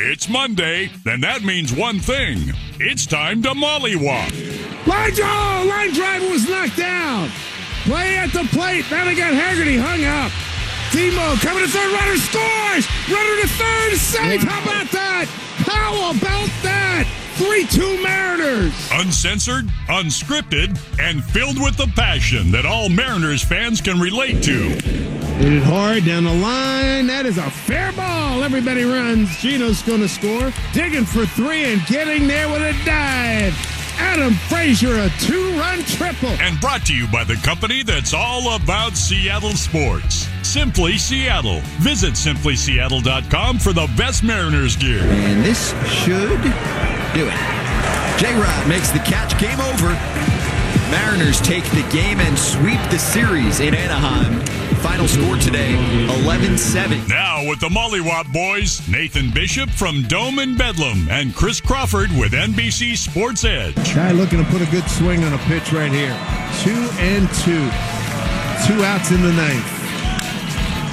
It's Monday, and that means one thing. It's time to molly-whop. Line draw! Line drive was knocked down. Play at the plate. Now they got Haggerty hung up. Timo coming to third. Runner scores. Runner to third. Safe. How about that? How about that? 3 2 Mariners. Uncensored, unscripted, and filled with the passion that all Mariners fans can relate to. Hit it hard down the line. That is a fair ball. Everybody runs. Geno's going to score. Digging for three and getting there with a dive. Adam Frazier, a two run triple. And brought to you by the company that's all about Seattle sports. Simply Seattle. Visit simplyseattle.com for the best Mariners gear. And this should do it. J Rod makes the catch. Game over. Mariners take the game and sweep the series in Anaheim. Final score today 11 7. Now with the Molly-Whop boys, Nathan Bishop from Dome and Bedlam and Chris Crawford with NBC Sports Edge. Guy looking to put a good swing on a pitch right here. Two and two. Two outs in the ninth.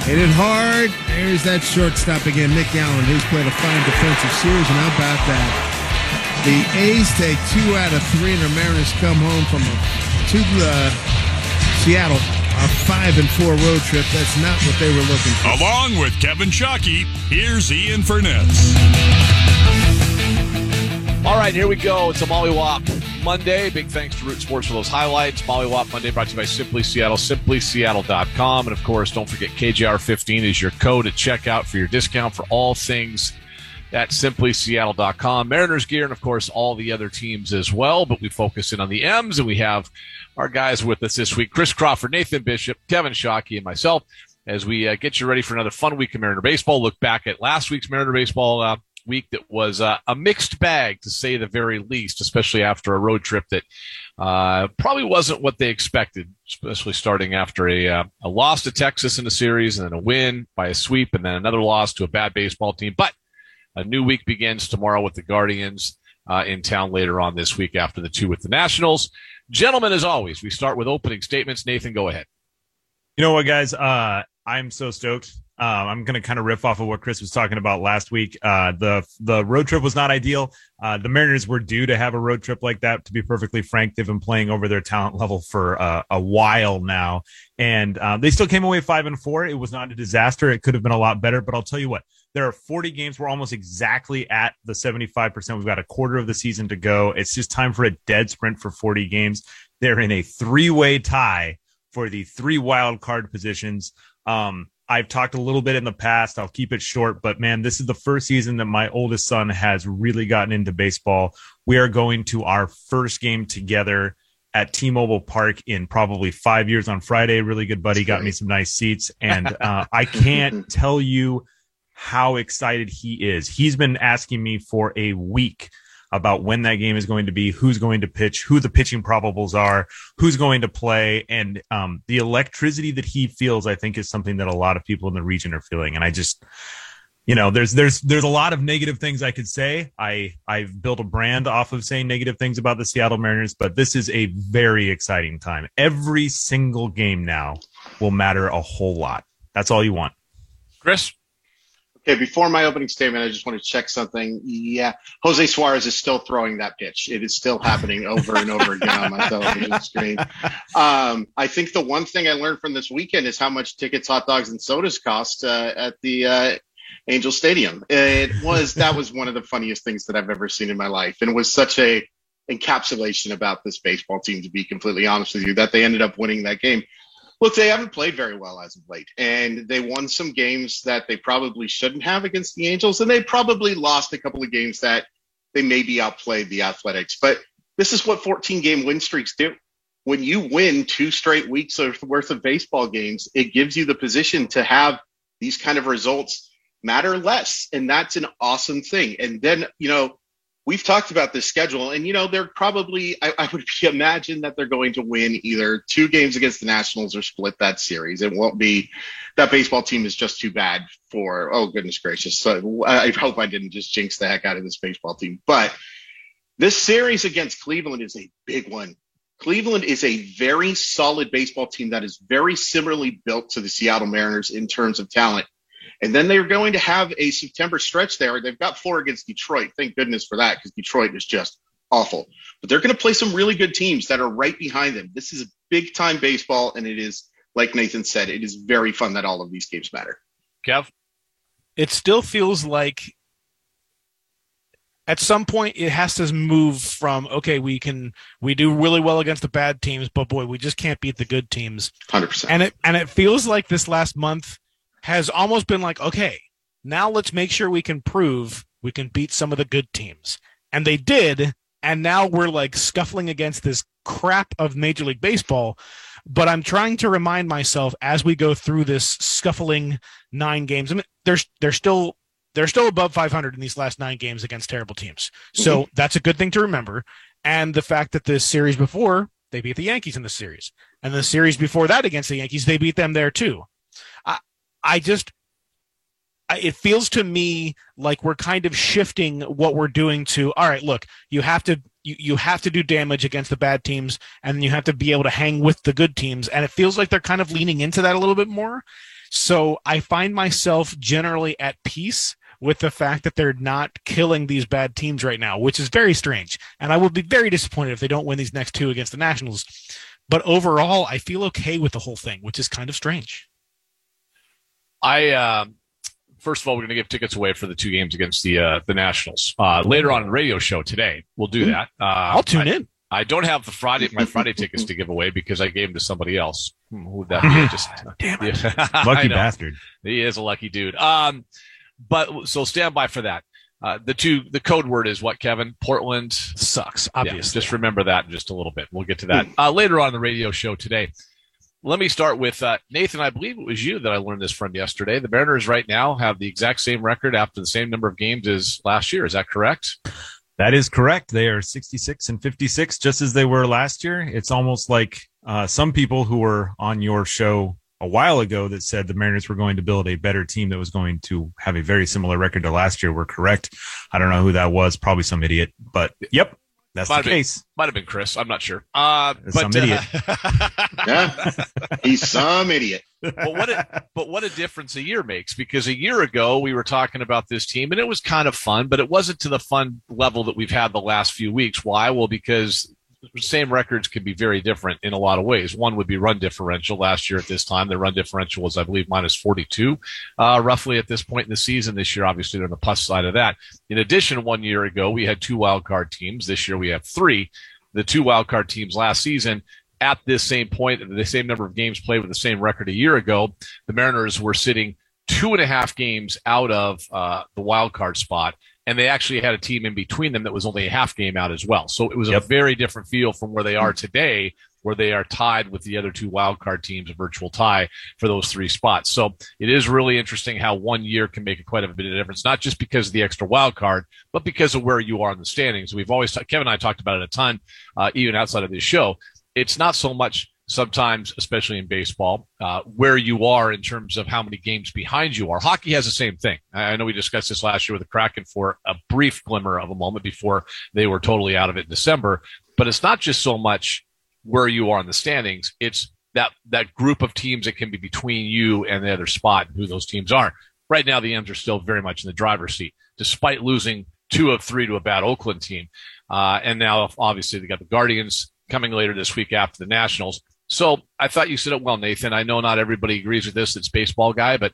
Hit it hard. There's that shortstop again, Nick Allen, who's played a fine defensive series. And how about that? The A's take two out of three, and the Mariners come home from a, to uh, Seattle a five and four road trip. That's not what they were looking for. Along with Kevin Shockey, here's Ian Furness. All right, here we go. It's a Molly-Whop Monday. Big thanks to Root Sports for those highlights. Molly-Whop Monday brought to you by Simply Seattle, simplyseattle.com. And of course, don't forget KJR15 is your code at checkout for your discount for all things at simplyseattle.com. Mariners gear, and of course, all the other teams as well. But we focus in on the M's, and we have our guys with us this week Chris Crawford, Nathan Bishop, Kevin Shockey, and myself as we uh, get you ready for another fun week of Mariner Baseball. Look back at last week's Mariner Baseball uh, week that was uh, a mixed bag, to say the very least, especially after a road trip that uh, probably wasn't what they expected, especially starting after a, uh, a loss to Texas in the series and then a win by a sweep and then another loss to a bad baseball team. But a new week begins tomorrow with the Guardians uh, in town later on this week after the two with the Nationals. Gentlemen, as always, we start with opening statements. Nathan, go ahead. You know what, guys? Uh, I'm so stoked. Um, I'm going to kind of riff off of what Chris was talking about last week. Uh, the the road trip was not ideal. Uh, the Mariners were due to have a road trip like that. To be perfectly frank, they've been playing over their talent level for uh, a while now, and uh, they still came away five and four. It was not a disaster. It could have been a lot better. But I'll tell you what, there are 40 games. We're almost exactly at the 75%. We've got a quarter of the season to go. It's just time for a dead sprint for 40 games. They're in a three way tie for the three wild card positions. Um, I've talked a little bit in the past. I'll keep it short, but man, this is the first season that my oldest son has really gotten into baseball. We are going to our first game together at T-Mobile Park in probably five years on Friday. Really good buddy got me some nice seats, and uh, I can't tell you how excited he is. He's been asking me for a week about when that game is going to be, who's going to pitch, who the pitching probables are, who's going to play, and um, the electricity that he feels. I think is something that a lot of people in the region are feeling, and I just. You know, there's there's there's a lot of negative things I could say. I I've built a brand off of saying negative things about the Seattle Mariners, but this is a very exciting time. Every single game now will matter a whole lot. That's all you want. Chris? Okay, before my opening statement, I just want to check something. Yeah, Jose Suarez is still throwing that pitch. It is still happening over and over again on my television screen. Um, I think the one thing I learned from this weekend is how much tickets, hot dogs, and sodas cost uh, at the uh, Angel Stadium. It was that was one of the funniest things that I've ever seen in my life, and it was such a encapsulation about this baseball team. To be completely honest with you, that they ended up winning that game. Look, they haven't played very well as of late, and they won some games that they probably shouldn't have against the Angels, and they probably lost a couple of games that they maybe outplayed the Athletics. But this is what 14 game win streaks do. When you win two straight weeks worth of baseball games, it gives you the position to have these kind of results matter less. And that's an awesome thing. And then, you know, we've talked about this schedule and, you know, they're probably, I, I would imagine that they're going to win either two games against the Nationals or split that series. It won't be that baseball team is just too bad for, oh, goodness gracious. So I hope I didn't just jinx the heck out of this baseball team. But this series against Cleveland is a big one. Cleveland is a very solid baseball team that is very similarly built to the Seattle Mariners in terms of talent. And then they're going to have a September stretch there. They've got four against Detroit. Thank goodness for that because Detroit is just awful. But they're going to play some really good teams that are right behind them. This is big time baseball, and it is, like Nathan said, it is very fun that all of these games matter. Kev? It still feels like at some point it has to move from okay we can we do really well against the bad teams but boy we just can't beat the good teams 100% and it and it feels like this last month has almost been like okay now let's make sure we can prove we can beat some of the good teams and they did and now we're like scuffling against this crap of major league baseball but i'm trying to remind myself as we go through this scuffling nine games i mean there's there's still they're still above 500 in these last nine games against terrible teams. So mm-hmm. that's a good thing to remember. And the fact that the series before, they beat the Yankees in the series. And the series before that against the Yankees, they beat them there too. I, I just, it feels to me like we're kind of shifting what we're doing to, all right, look, you have to, you, you have to do damage against the bad teams and you have to be able to hang with the good teams. And it feels like they're kind of leaning into that a little bit more. So I find myself generally at peace with the fact that they're not killing these bad teams right now, which is very strange. And I will be very disappointed if they don't win these next two against the Nationals. But overall, I feel okay with the whole thing, which is kind of strange. I uh, first of all, we're going to give tickets away for the two games against the uh, the Nationals uh, later on in the radio show today. We'll do that. Uh, I'll tune I, in. I don't have the Friday my Friday tickets to give away because I gave them to somebody else. Hmm, who would that be? Just damn it, lucky bastard. He is a lucky dude. Um, but so stand by for that. Uh, the two, the code word is what, Kevin? Portland sucks. Obviously, yeah, just remember that in just a little bit. We'll get to that uh, later on the radio show today. Let me start with uh, Nathan. I believe it was you that I learned this from yesterday. The Mariners right now have the exact same record after the same number of games as last year. Is that correct? That is correct. They are 66 and 56, just as they were last year. It's almost like uh, some people who were on your show a while ago that said the Mariners were going to build a better team that was going to have a very similar record to last year were correct. I don't know who that was, probably some idiot, but yep, that's might the case. Been, might have been Chris. I'm not sure. Uh, but, some idiot. Uh, yeah, he's some idiot. but what a, but what a difference a year makes because a year ago we were talking about this team and it was kind of fun, but it wasn't to the fun level that we've had the last few weeks. Why? Well, because same records can be very different in a lot of ways. One would be run differential. Last year at this time, the run differential was, I believe, minus 42, uh, roughly at this point in the season. This year, obviously, they're on the plus side of that. In addition, one year ago, we had two wild card teams. This year, we have three. The two wild card teams last season at this same point, the same number of games played with the same record a year ago, the Mariners were sitting two and a half games out of uh, the wild card spot and they actually had a team in between them that was only a half game out as well. So it was yep. a very different feel from where they are today, where they are tied with the other two wildcard teams, a virtual tie for those three spots. So it is really interesting how one year can make quite a bit of difference, not just because of the extra wild card, but because of where you are in the standings. We've always, Kevin and I talked about it a ton, uh, even outside of this show. It's not so much sometimes, especially in baseball, uh, where you are in terms of how many games behind you are. Hockey has the same thing. I know we discussed this last year with the Kraken for a brief glimmer of a moment before they were totally out of it in December. But it's not just so much where you are in the standings. It's that, that group of teams that can be between you and the other spot and who those teams are. Right now, the M's are still very much in the driver's seat, despite losing two of three to a bad Oakland team. Uh, and now, obviously, they got the Guardians coming later this week after the Nationals. So I thought you said it well, Nathan. I know not everybody agrees with this. It's baseball guy, but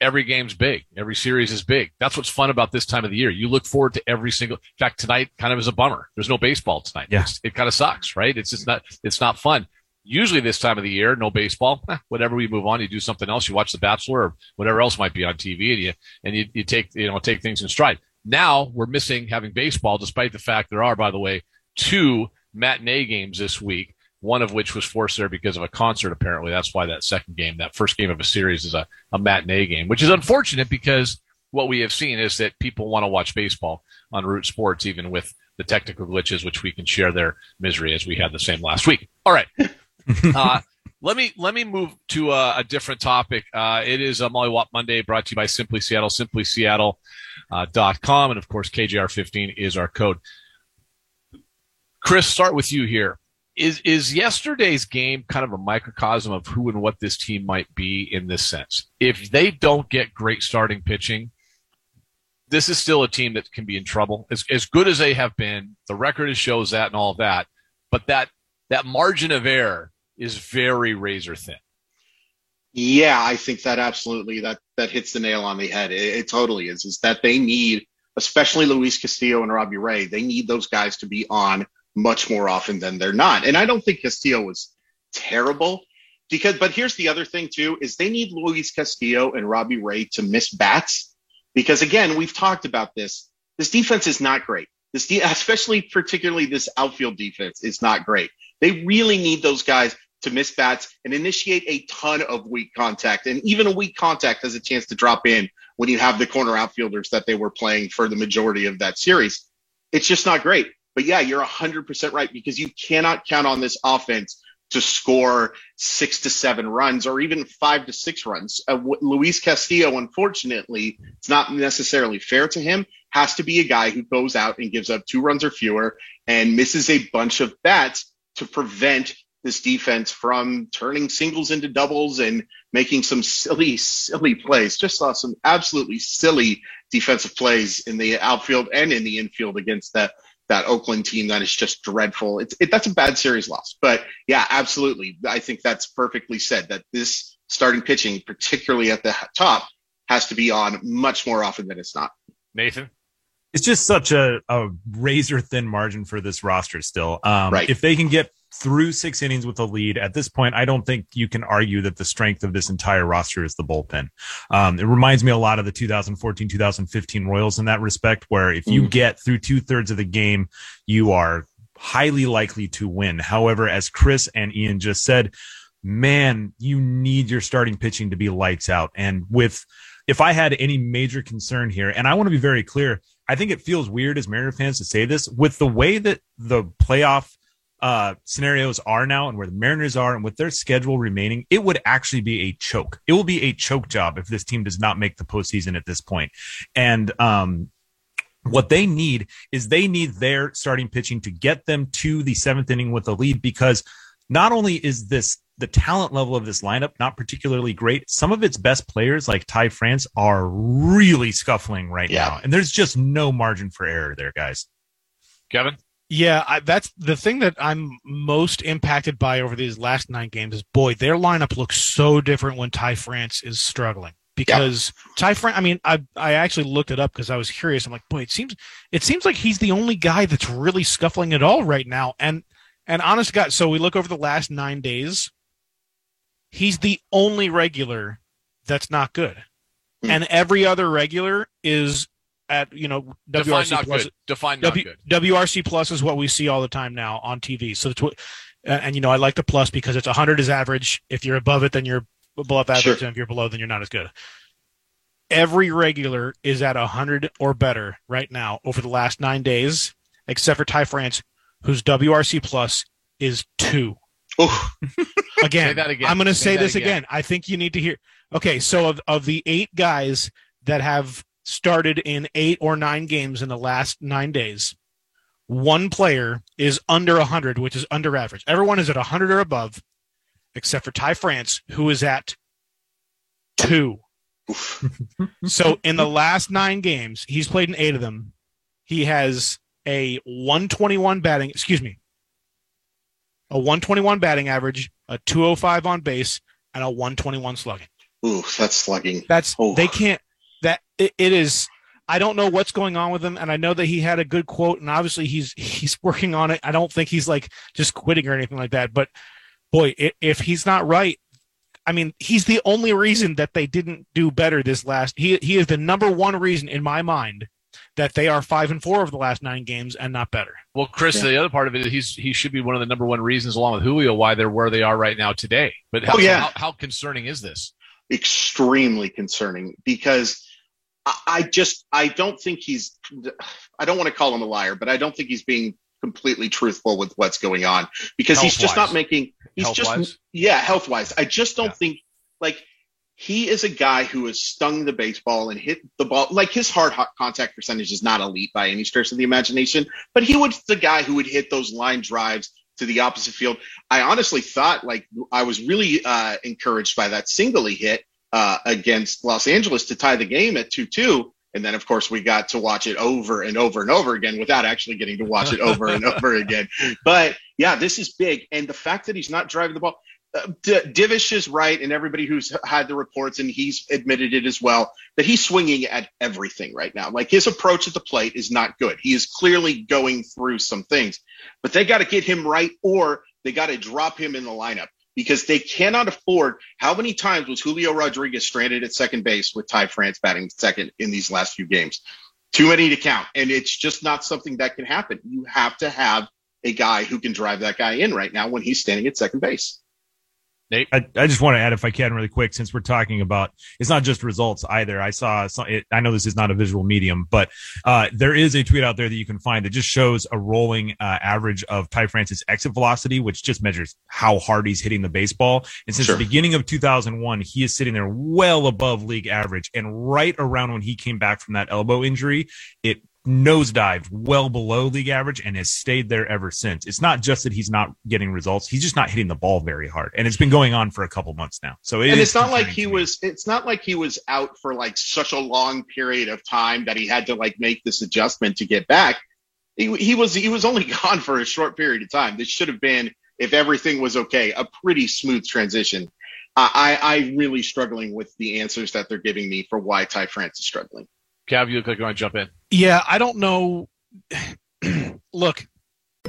every game's big. Every series is big. That's what's fun about this time of the year. You look forward to every single. In fact, tonight kind of is a bummer. There's no baseball tonight. Yeah. it kind of sucks, right? It's just not. It's not fun. Usually this time of the year, no baseball. Eh, whatever we move on, you do something else. You watch The Bachelor or whatever else might be on TV, and you and you, you take you know take things in stride. Now we're missing having baseball, despite the fact there are, by the way, two matinee games this week one of which was forced there because of a concert, apparently. That's why that second game, that first game of a series, is a, a matinee game, which is unfortunate because what we have seen is that people want to watch baseball on Root Sports, even with the technical glitches, which we can share their misery as we had the same last week. All right. uh, let me let me move to a, a different topic. Uh, it is a Molly Whop Monday brought to you by Simply Seattle, simplyseattle.com. Uh, and of course, KJR15 is our code. Chris, start with you here. Is is yesterday's game kind of a microcosm of who and what this team might be in this sense? If they don't get great starting pitching, this is still a team that can be in trouble. As, as good as they have been, the record shows that and all that, but that that margin of error is very razor thin. Yeah, I think that absolutely that that hits the nail on the head. It, it, totally is. Is that they need, especially Luis Castillo and Robbie Ray, they need those guys to be on much more often than they're not. And I don't think Castillo was terrible because, but here's the other thing too: is they need Luis Castillo and Robbie Ray to miss bats because again, we've talked about this. This defense is not great. This, de- especially particularly this outfield defense, is not great. They really need those guys to miss bats and initiate a ton of weak contact. And even a weak contact has a chance to drop in when you have the corner outfielders that they were playing for the majority of that series. It's just not great. But yeah, you're 100% right because you cannot count on this offense to score six to seven runs or even five to six runs. Uh, Luis Castillo, unfortunately, it's not necessarily fair to him, has to be a guy who goes out and gives up two runs or fewer and misses a bunch of bats to prevent this defense from turning singles into doubles and making some silly, silly plays. Just saw some absolutely silly defensive plays in the outfield and in the infield against that that Oakland team that is just dreadful. It's it, that's a bad series loss. But yeah, absolutely. I think that's perfectly said that this starting pitching, particularly at the top, has to be on much more often than it's not. Nathan it's just such a, a razor thin margin for this roster still. Um, right. If they can get through six innings with a lead at this point, I don't think you can argue that the strength of this entire roster is the bullpen. Um, it reminds me a lot of the 2014, 2015 Royals in that respect, where if you mm. get through two thirds of the game, you are highly likely to win. However, as Chris and Ian just said, man, you need your starting pitching to be lights out. And with, if I had any major concern here, and I want to be very clear, I think it feels weird as Mariner fans to say this with the way that the playoff uh, scenarios are now and where the Mariners are and with their schedule remaining, it would actually be a choke. It will be a choke job if this team does not make the postseason at this point. And, um, what they need is they need their starting pitching to get them to the seventh inning with a lead because not only is this the talent level of this lineup not particularly great. Some of its best players, like Ty France, are really scuffling right yeah. now, and there's just no margin for error there, guys. Kevin. Yeah, I, that's the thing that I'm most impacted by over these last nine games is boy, their lineup looks so different when Ty France is struggling. Because yeah. Ty France, I mean, I I actually looked it up because I was curious. I'm like, boy, it seems it seems like he's the only guy that's really scuffling at all right now. And and honest God, so we look over the last nine days he's the only regular that's not good. Hmm. And every other regular is at you know WRC Define plus. Good. Define not w, good. WRC plus is what we see all the time now on TV. So it's what, uh, and you know I like the plus because it's 100 is average. If you're above it, then you're above average, sure. and if you're below, then you're not as good. Every regular is at 100 or better right now over the last nine days, except for Ty France, whose WRC plus is two. again, again, I'm going to say, say this again. again. I think you need to hear. Okay, so of, of the eight guys that have started in eight or nine games in the last nine days, one player is under 100, which is under average. Everyone is at 100 or above, except for Ty France, who is at two. so in the last nine games, he's played in eight of them. He has a 121 batting, excuse me, a 121 batting average, a 205 on base, and a 121 slugging. Ooh, that's slugging. That's Ooh. they can't. That it, it is. I don't know what's going on with him, and I know that he had a good quote, and obviously he's he's working on it. I don't think he's like just quitting or anything like that. But boy, if he's not right, I mean, he's the only reason that they didn't do better this last. He he is the number one reason in my mind that they are five and four over the last nine games and not better. Well, Chris, yeah. the other part of it is he's he should be one of the number one reasons, along with Julio, why they're where they are right now today. But oh, how, oh, yeah. how, how concerning is this? Extremely concerning because I, just I don't think he's. I don't want to call him a liar, but I don't think he's being completely truthful with what's going on because he's just not making. He's Health-wise? just yeah, health wise. I just don't Yeah. think like he is a guy who has stung the baseball and hit the ball. Like his hard hot contact percentage is not elite by any stretch of the imagination, but he was the guy who would hit those line drives to the opposite field. I honestly thought like I was really uh, encouraged by that single he hit uh, against Los Angeles to tie the game at 2 2. And then, of course, we got to watch it over and over and over again without actually getting to watch it over and over again. But yeah, this is big. And the fact that he's not driving the ball, uh, D- Divish is right, and everybody who's had the reports, and he's admitted it as well, that he's swinging at everything right now. Like his approach at the plate is not good. He is clearly going through some things, but they got to get him right, or they got to drop him in the lineup because they cannot afford. How many times was Julio Rodriguez stranded at second base with Ty France batting second in these last few games? Too many to count, and it's just not something that can happen. You have to have a guy who can drive that guy in right now when he's standing at second base. Nate, I, I just want to add, if I can, really quick, since we're talking about it's not just results either. I saw, some, it, I know this is not a visual medium, but uh, there is a tweet out there that you can find that just shows a rolling uh, average of Ty France's exit velocity, which just measures how hard he's hitting the baseball. And since Sure. the beginning of 2001, he is sitting there well above league average. And right around when he came back from that elbow injury, it nosedived well below league average and has stayed there ever since. It's not just that he's not getting results; he's just not hitting the ball very hard, and it's been going on for a couple months now. So it and it's not like he was it's not like he was out for like such a long period of time that he had to like make this adjustment to get back. He, he was he was only gone for a short period of time. This should have been if everything was okay a pretty smooth transition. I i I really struggling with the answers that they're giving me for why ty france is struggling Kev, you look like you want to jump in. Yeah, I don't know. Look,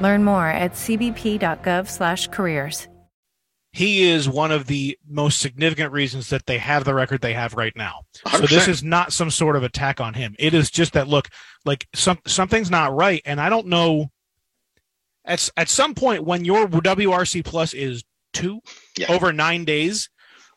Learn more at cbp.gov/careers. he is one of the most significant reasons that they have the record they have right now. So 100%. this is not some sort of attack on him. It is just that look, like some something's not right, and I don't know. At at some point when your WRC plus is two Yeah. over nine days,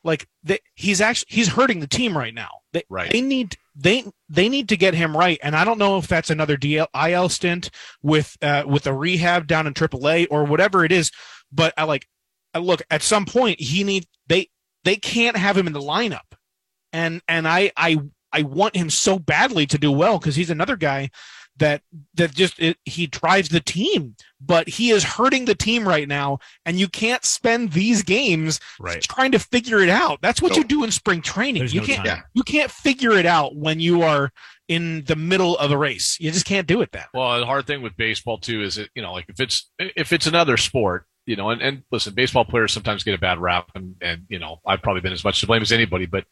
like the, he's actually he's hurting the team right now. They, Right. they need they they need to get him right, and I don't know if that's another DL, IL stint with uh, with a rehab down in AAA or whatever it is. But I like I look at some point he need they they can't have him in the lineup, and and I I I want him so badly to do well because he's another guy that that just it, he drives the team, but he is hurting the team right now, and you can't spend these games Right. trying to figure it out. That's what you do in spring training. There's you no can't time. you can't figure it out when you are in the middle of a race. You just can't do it that. Well, the hard thing with baseball too is it, you know, like if it's if it's another sport, you know, and, and listen, baseball players sometimes get a bad rap, and, and you know, I've probably been as much to blame as anybody, but it,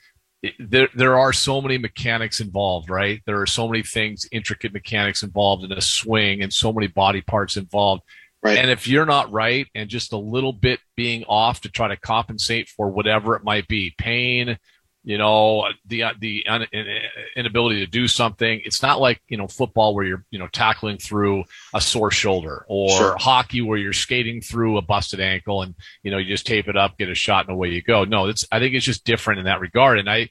there there are so many mechanics involved, right? There are so many things, intricate mechanics involved in a swing, and so many body parts involved. right And if you're not right, and just a little bit being off to try to compensate for whatever it might be, pain, you know, the the inability to do something. It's not like you know football where you're you know tackling through a sore shoulder, or Sure. hockey where you're skating through a busted ankle, and you know you just tape it up, get a shot, and away you go. No, it's I think it's just different in that regard. And I,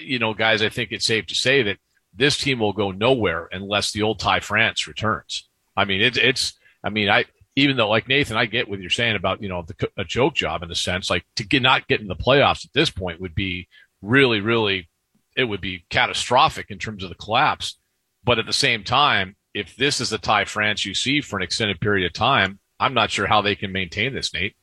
you know, guys, I think it's safe to say that this team will go nowhere unless the old Ty France returns. I mean, it's it's. I mean, I even though like Nathan, I get what you're saying about you know the, a joke job in a sense. Like to get not get in the playoffs at this point would be really, really, it would be catastrophic in terms of the collapse. But at the same time, if this is the Ty France you see for an extended period of time, I'm not sure how they can maintain this, Nate.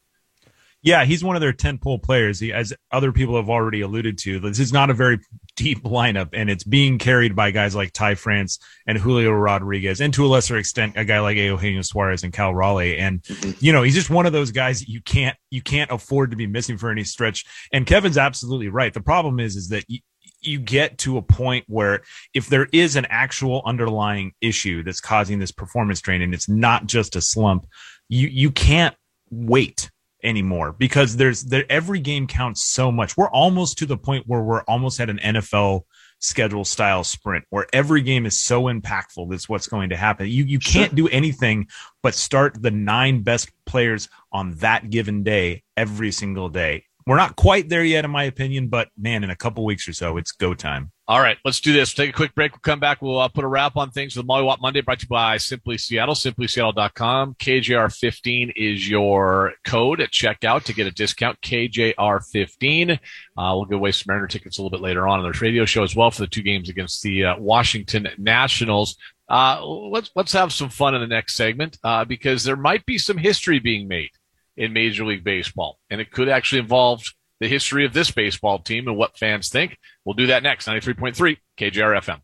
Yeah, he's one of their 10 pole players. He, as other people have already alluded to, this is not a very deep lineup, and it's being carried by guys like Ty France and Julio Rodriguez, and to a lesser extent, a guy like Eugenio Suarez and Cal Raleigh. And, mm-hmm. you know, he's just one of those guys that you can't, you can't afford to be missing for any stretch. And Kevin's absolutely right. The problem is, is that you, you get to a point where if there is an actual underlying issue that's causing this performance drain and it's not just a slump, you, you can't wait anymore because there's there every game counts so much. We're almost to the point where we're almost at an NFL schedule style sprint where every game is so impactful that's what's going to happen. You you can't do anything but start the nine best players on that given day every single day. We're not quite there yet in my opinion, but man, in a couple weeks or so it's go time. All right, let's do this. Take a quick break. We'll come back. We'll uh, put a wrap on things with Molly Whop Monday, brought to you by Simply Seattle, simplyseattle.com. KJR15 is your code at checkout to get a discount. KJR15. Uh, we'll give away some Mariner tickets a little bit later on in the radio show as well for the two games against the uh, Washington Nationals. Uh, let's let's have some fun in the next segment uh, because there might be some history being made in Major League Baseball, and it could actually involve the history of this baseball team and what fans think. We'll do that next. 93.3 KJR FM.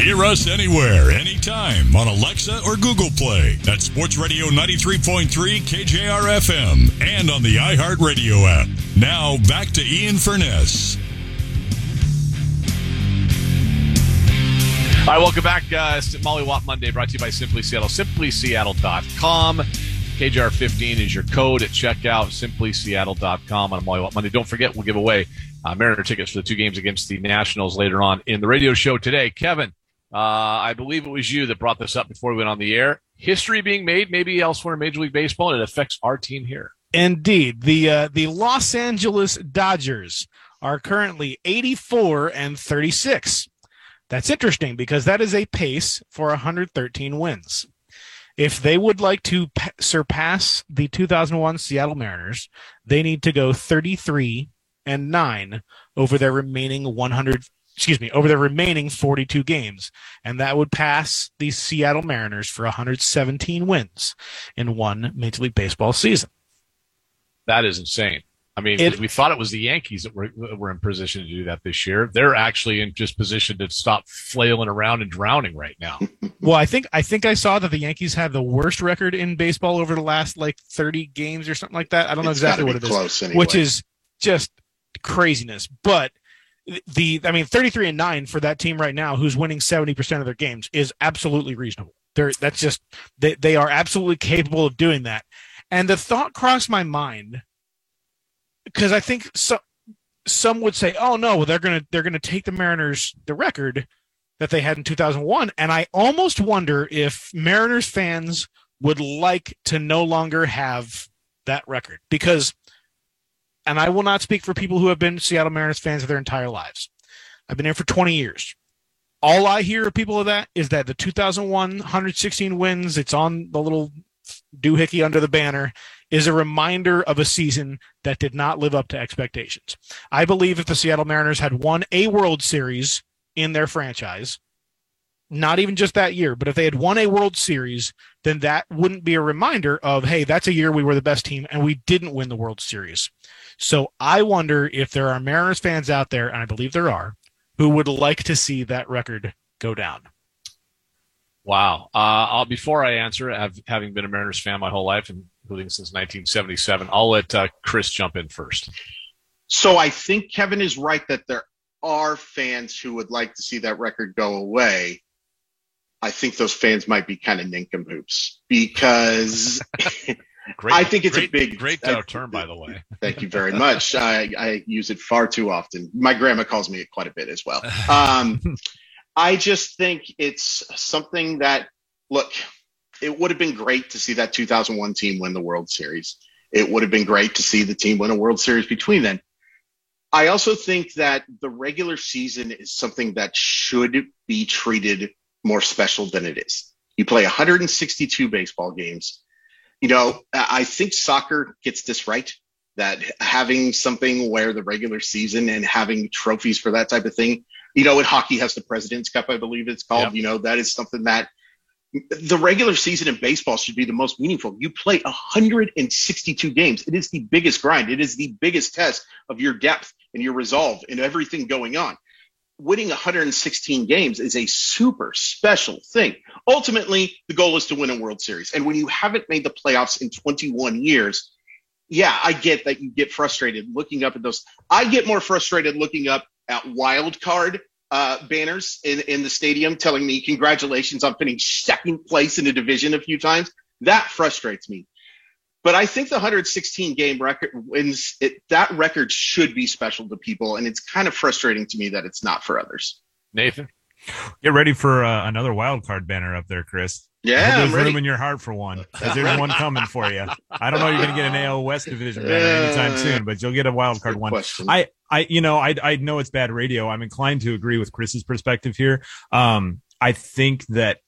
Hear us anywhere, anytime on Alexa or Google Play at Sports Radio 93.3 KJR FM and on the iHeartRadio app. Now back to Ian Furness. All right, welcome back. Uh, Molly Whop Monday brought to you by Simply Seattle, simplyseattle.com. KJR15 is your code at checkout, simplyseattle.com on Molly Whop Monday. Don't forget, we'll give away uh, Mariner tickets for the two games against the Nationals later on in the radio show today. Kevin, uh, I believe it was you that brought this up before we went on the air. History being made maybe elsewhere in Major League Baseball, and it affects our team here. Indeed. The, uh, the Los Angeles Dodgers are currently 84 and 36. That's interesting because that is a pace for 113 wins. If they would like to p- surpass the 2001 Seattle Mariners, they need to go 33 and 9 over their remaining 100 excuse me, over their remaining 42 games, and that would pass the Seattle Mariners for 117 wins in one Major League Baseball season. That is insane. I mean, it, we thought it was the Yankees that were, were in position to do that this year. They're actually in just position to stop flailing around and drowning right now. well, I think I think I saw that the Yankees have the worst record in baseball over the last like 30 games or something like that. I don't know it's exactly what it is, anyway. which is just craziness. But the I mean, 33 and nine for that team right now, who's winning 70 percent of their games, is absolutely reasonable. They're that's just they they are absolutely capable of doing that. And the thought crossed my mind because I think some some would say, "Oh no, they're gonna they're gonna take the Mariners the record that they had in 2001," and I almost wonder if Mariners fans would like to no longer have that record because, and I will not speak for people who have been Seattle Mariners fans of their entire lives. I've been here for 20 years. All I hear of people of that is that the 2001 116 wins. It's on the little doohickey under the banner is a reminder of a season that did not live up to expectations. I believe if the Seattle Mariners had won a World Series in their franchise, not even just that year, but if they had won a World Series, then that wouldn't be a reminder of, hey, that's a year we were the best team and we didn't win the World Series. So I wonder if there are Mariners fans out there, and I believe there are, who would like to see that record go down. Wow. Uh, before I answer, I've, having been a Mariners fan my whole life and including since 1977. I'll let uh, Chris jump in first. So I think Kevin is right that there are fans who would like to see that record go away. I think those fans might be kind of nincompoops because great, I think it's great, a big great uh, term, by the way. Thank you very much. I, I, use it far too often. My grandma calls me it quite a bit as well. Um, I just think it's something that look it would have been great to see that 2001 team win the World Series. It would have been great to see the team win a World Series between then. I also think that the regular season is something that should be treated more special than it is. You play 162 baseball games. You know, I think soccer gets this right that having something where the regular season and having trophies for that type of thing You know, in hockey has the President's Cup, I believe it's called. Yep. You know, that is something that the regular season in baseball should be the most meaningful. You play 162 games. It is the biggest grind. It is the biggest test of your depth and your resolve and everything going on. Winning 116 games is a super special thing. Ultimately, the goal is to win a World Series. And when you haven't made the playoffs in 21 years, yeah, I get that you get frustrated looking up at those. I get more frustrated looking up at wild card uh, banners in, in the stadium telling me congratulations on finishing second place in a division a few times. That frustrates me. But I think the 116 game record wins it, that record should be special to people, and it's kind of frustrating to me that it's not for others. Nathan, Get ready for uh, another wild card banner up there, Chris. Yeah, there's room in your heart for one, there's one coming for you. I don't know you're going to get an AL West division banner anytime soon, but you'll get a wild card one. question. I, I, you know, I, I know it's bad radio. I'm inclined to agree with Chris's perspective here. Um, I think that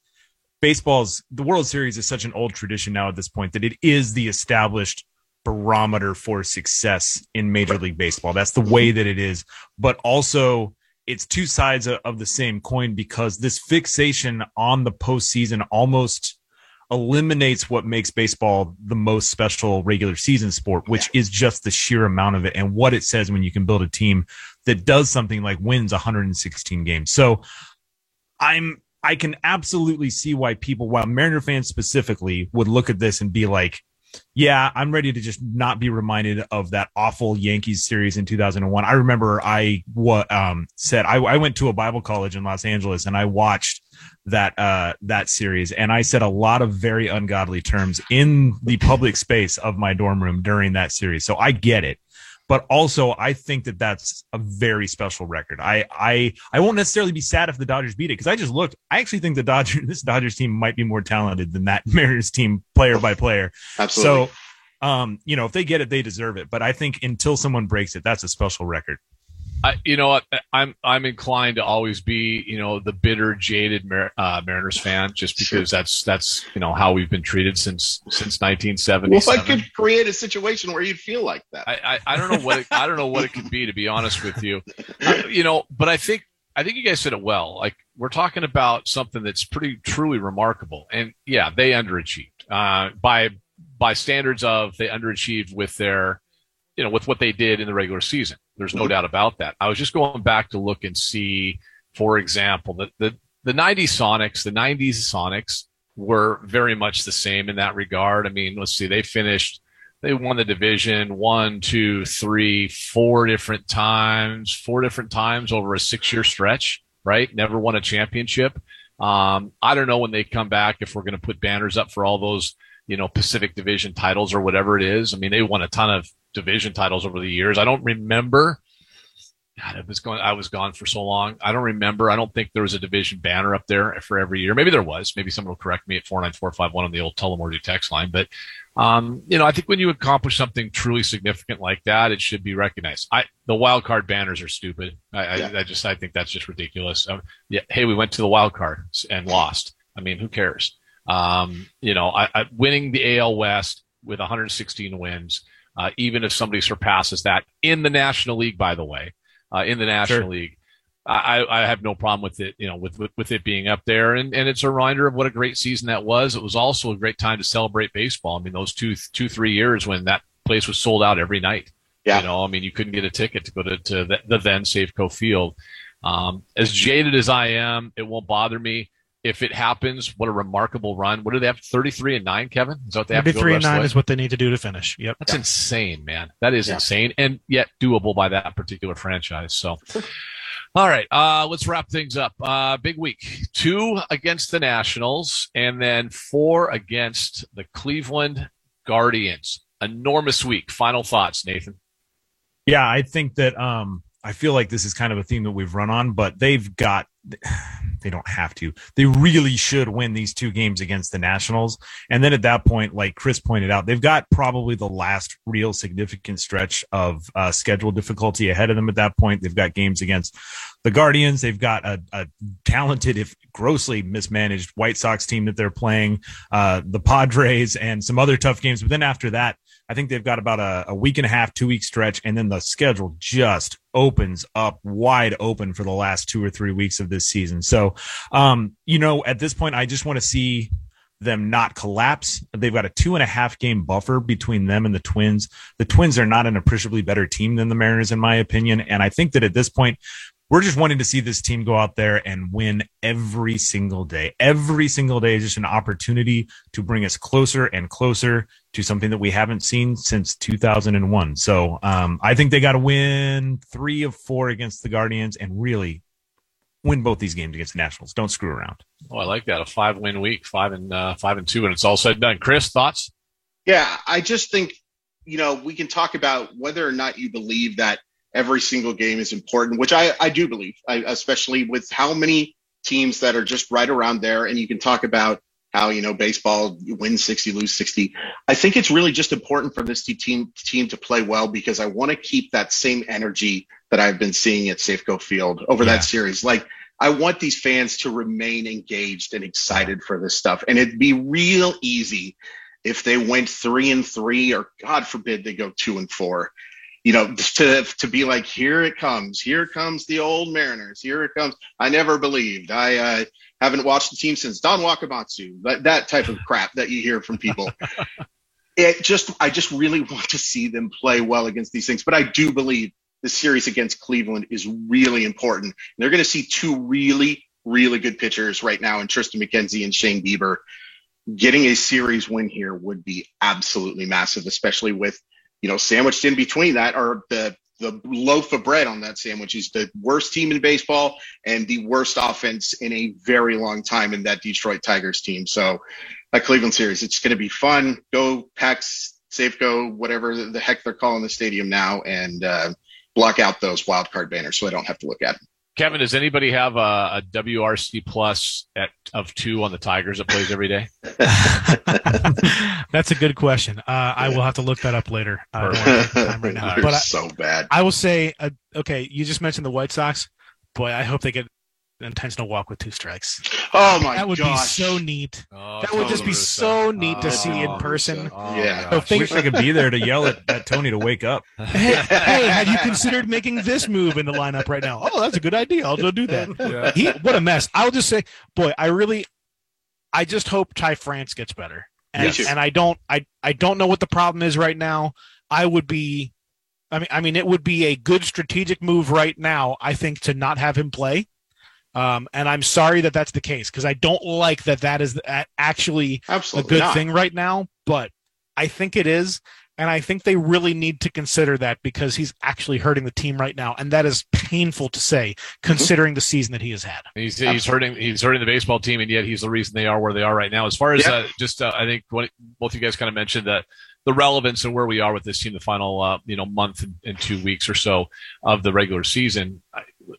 baseball's the World Series is such an old tradition now at this point that it is the established barometer for success in Major League Baseball. That's the way that it is. But also, it's two sides of, the same coin because this fixation on the postseason almost eliminates what makes baseball the most special regular season sport, which is just the sheer amount of it and what it says when you can build a team that does something like wins 116 games. So I'm I can absolutely see why people, while Mariner fans specifically, would look at this and be like, yeah, I'm ready to just not be reminded of that awful Yankees series in 2001. I remember I what um said I, I went to a Bible college in Los Angeles and I watched that uh that series and I said a lot of very ungodly terms in the public space of my dorm room during that series. So I get it. But also, I think that that's a very special record. I I I won't necessarily be sad if the Dodgers beat it because I just looked. I actually think the Dodgers this Dodgers team might be more talented than that Mariners team, player by player. Absolutely. So, um, you know, if they get it, they deserve it. But I think until someone breaks it, that's a special record. I, you know what? I'm I'm inclined to always be, you know, the bitter, jaded Mar- uh, Mariners fan, just because that's that's you know how we've been treated since since well, 1977. I could create a situation where you'd feel like that. I, I, I don't know what it, I don't know what it could be to be honest with you, Uh, you know. But I think I think you guys said it well. Like we're talking about something that's pretty truly remarkable, and yeah, they underachieved uh, by by standards of they underachieved with their you know with what they did in the regular season. There's no doubt about that. I was just going back to look and see, for example, the the the 90s Sonics, the 90s Sonics were very much the same in that regard. I mean, let's see, they finished they won the division one, two, three, four different times, four different times over a six year stretch, right? Never won a championship. Um, I don't know when they come back if we're going to put banners up for all those, you know, Pacific Division titles or whatever it is. I mean, they won a ton of division titles over the years. I don't remember. God, it was going. I was gone for so long. I don't remember. I don't think there was a division banner up there for every year. Maybe there was. Maybe someone will correct me at four nine four five one on the old Tullamore text line. But um, you know, I think when you accomplish something truly significant like that, it should be recognized. I the wild card banners are stupid. I, Yeah. I, I just I think that's just ridiculous. Um, yeah, hey, we went to the wild card and lost. I mean, who cares? Um, you know, I, I, winning the AL West with 116 wins, uh, even if somebody surpasses that in the National League, by the way, uh, in the National Sure. League, I, I have no problem with it, you know, with, with, with it being up there. And, and it's a reminder of what a great season that was. It was also a great time to celebrate baseball. I mean, those two, two, three years when that place was sold out every night. Yeah. You know, I mean, you couldn't get a ticket to go to, to the, the then Safeco Field. Um, as jaded as I am, it won't bother me. If it happens, what a remarkable run. What do they have? 33 and 9, Kevin? Is that what they have to go Thirty-three and rest of the nine way? is what they need to do to finish. Yep. That's insane, man. That is Yeah. insane and yet doable by that particular franchise. So, all right, uh, let's wrap things up. Uh, big week. Two against the Nationals and then four against the Cleveland Guardians. Enormous week. Final thoughts, Nathan. Yeah, I think that um I feel like this is kind of a theme that we've run on, but they've got they don't have to. They really should win these two games against the Nationals. And then at that point, like Chris pointed out, they've got probably the last real significant stretch of uh, schedule difficulty ahead of them at that point. They've got games against the Guardians. They've got a, a talented, if grossly mismanaged, White Sox team that they're playing, uh, the Padres, and some other tough games. But then after that, I think they've got about a, a week and a half, two week stretch, and then the schedule just opens up wide open for the last two or three weeks of this season. So, um, you know, at this point, I just want to see them not collapse. They've got a two and a half game buffer between them and the Twins. The Twins are not an appreciably better team than the Mariners, in my opinion. And I think that at this point, we're just wanting to see this team go out there and win every single day. Every single day is just an opportunity to bring us closer and closer to something that we haven't seen since 2001. So um, I think they got to win three of four against the Guardians and really win both these games against the Nationals. Don't screw around. Oh, I like that. A five win week, five and uh, five and two, and it's all said and done. Chris, thoughts? Yeah, I just think, you know, we can talk about whether or not you believe that every single game is important, which I, I do believe, I, especially with how many teams that are just right around there. And you can talk about how, you know, baseball, you win 60, lose 60. I think it's really just important for this team team to play well because I want to keep that same energy that I've been seeing at Safeco Field over yeah. that series. Like, I want these fans to remain engaged and excited for this stuff. And it'd be real easy if they went three and three, or God forbid they go two and four you know, to to be like, here it comes, here comes the old Mariners, here it comes. I never believed. I uh, haven't watched the team since Don Wakamatsu. That that type of crap that you hear from people. it just, I just really want to see them play well against these things. But I do believe the series against Cleveland is really important. And they're going to see two really, really good pitchers right now in Triston McKenzie and Shane Bieber. Getting a series win here would be absolutely massive, especially with you know, sandwiched in between that are the the loaf of bread on that sandwich is the worst team in baseball and the worst offense in a very long time in that Detroit Tigers team. So that Cleveland series, it's going to be fun. Go Packs, Safeco, whatever the heck they're calling the stadium now, and uh, block out those wild card banners so I don't have to look at them. Kevin, does anybody have a, a WRC plus at, of two on the Tigers that plays every day? That's a good question. Uh, I will have to look that up later. Uh, right now. but I, so bad. I will say, uh, okay, you just mentioned the White Sox. Boy, I hope they get intentional walk with two strikes. Oh my! That would gosh. be so neat. Oh, that would just be so neat to oh, see in person. Oh, yeah. So think, Wish I could be there to yell at, at Tony to wake up. hey, hey, have you considered making this move in the lineup right now? Oh, that's a good idea. I'll go do that. Yeah. He, what a mess. I'll just say, boy, I really, I just hope Ty France gets better. And, and I don't, I, I don't know what the problem is right now. I would be I mean, I mean, it would be a good strategic move right now, I think, to not have him play. Um, and I'm sorry that that's the case because I don't like that that is actually Absolutely a good not. thing right now. But I think it is. And I think they really need to consider that because he's actually hurting the team right now, and that is painful to say considering mm-hmm. the season that he has had. He's, he's hurting he's hurting the baseball team, and yet he's the reason they are where they are right now. As far as uh, just, uh, I think what both you guys kind of mentioned that the relevance and where we are with this team, the final uh, you know month and, and, two weeks or so of the regular season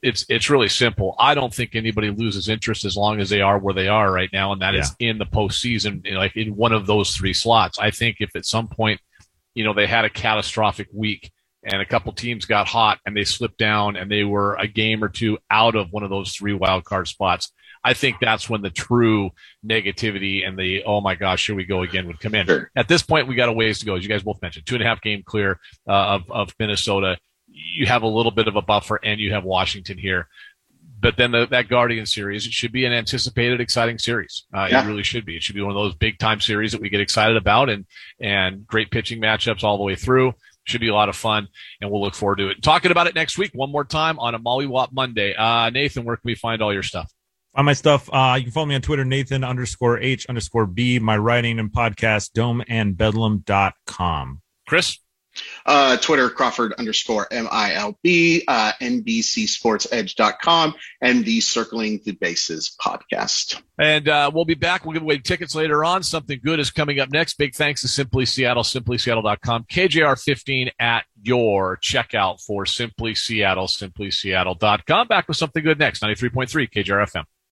it's it's really simple. I don't think anybody loses interest as long as they are where they are right now, and that yeah. is in the postseason, you know, like in one of those three slots. I think if at some point, you know, they had a catastrophic week and a couple teams got hot and they slipped down and they were a game or two out of one of those three wild card spots. I think that's when the true negativity and the oh my gosh, here we go again would come in. Sure. At this point, we got a ways to go, as you guys both mentioned. Two and a half game clear uh, of of Minnesota you have a little bit of a buffer and you have Washington here. But then the, that Guardian series, it should be an anticipated, exciting series. Uh, yeah. It really should be. It should be one of those big time series that we get excited about and, and great pitching matchups all the way through. Should be a lot of fun, and we'll look forward to it. Talking about it next week, one more time on a Molly Whop Monday. Uh, Nathan, where can we find all your stuff? On my stuff, uh, you can follow me on Twitter, Nathan underscore H underscore B, my writing and podcast, dome and domeandbedlam.com. Chris? Uh, Twitter, Crawford underscore MILB, uh, NBCSportsEdge.com, and the Circling the Bases podcast. And uh, we'll be back. We'll give away tickets later on. Something good is coming up next. Big thanks to Simply Seattle, simplyseattle.com, KJR15 at your checkout for Simply Seattle, simplyseattle.com. Back with something good next. 93.3 KJR FM.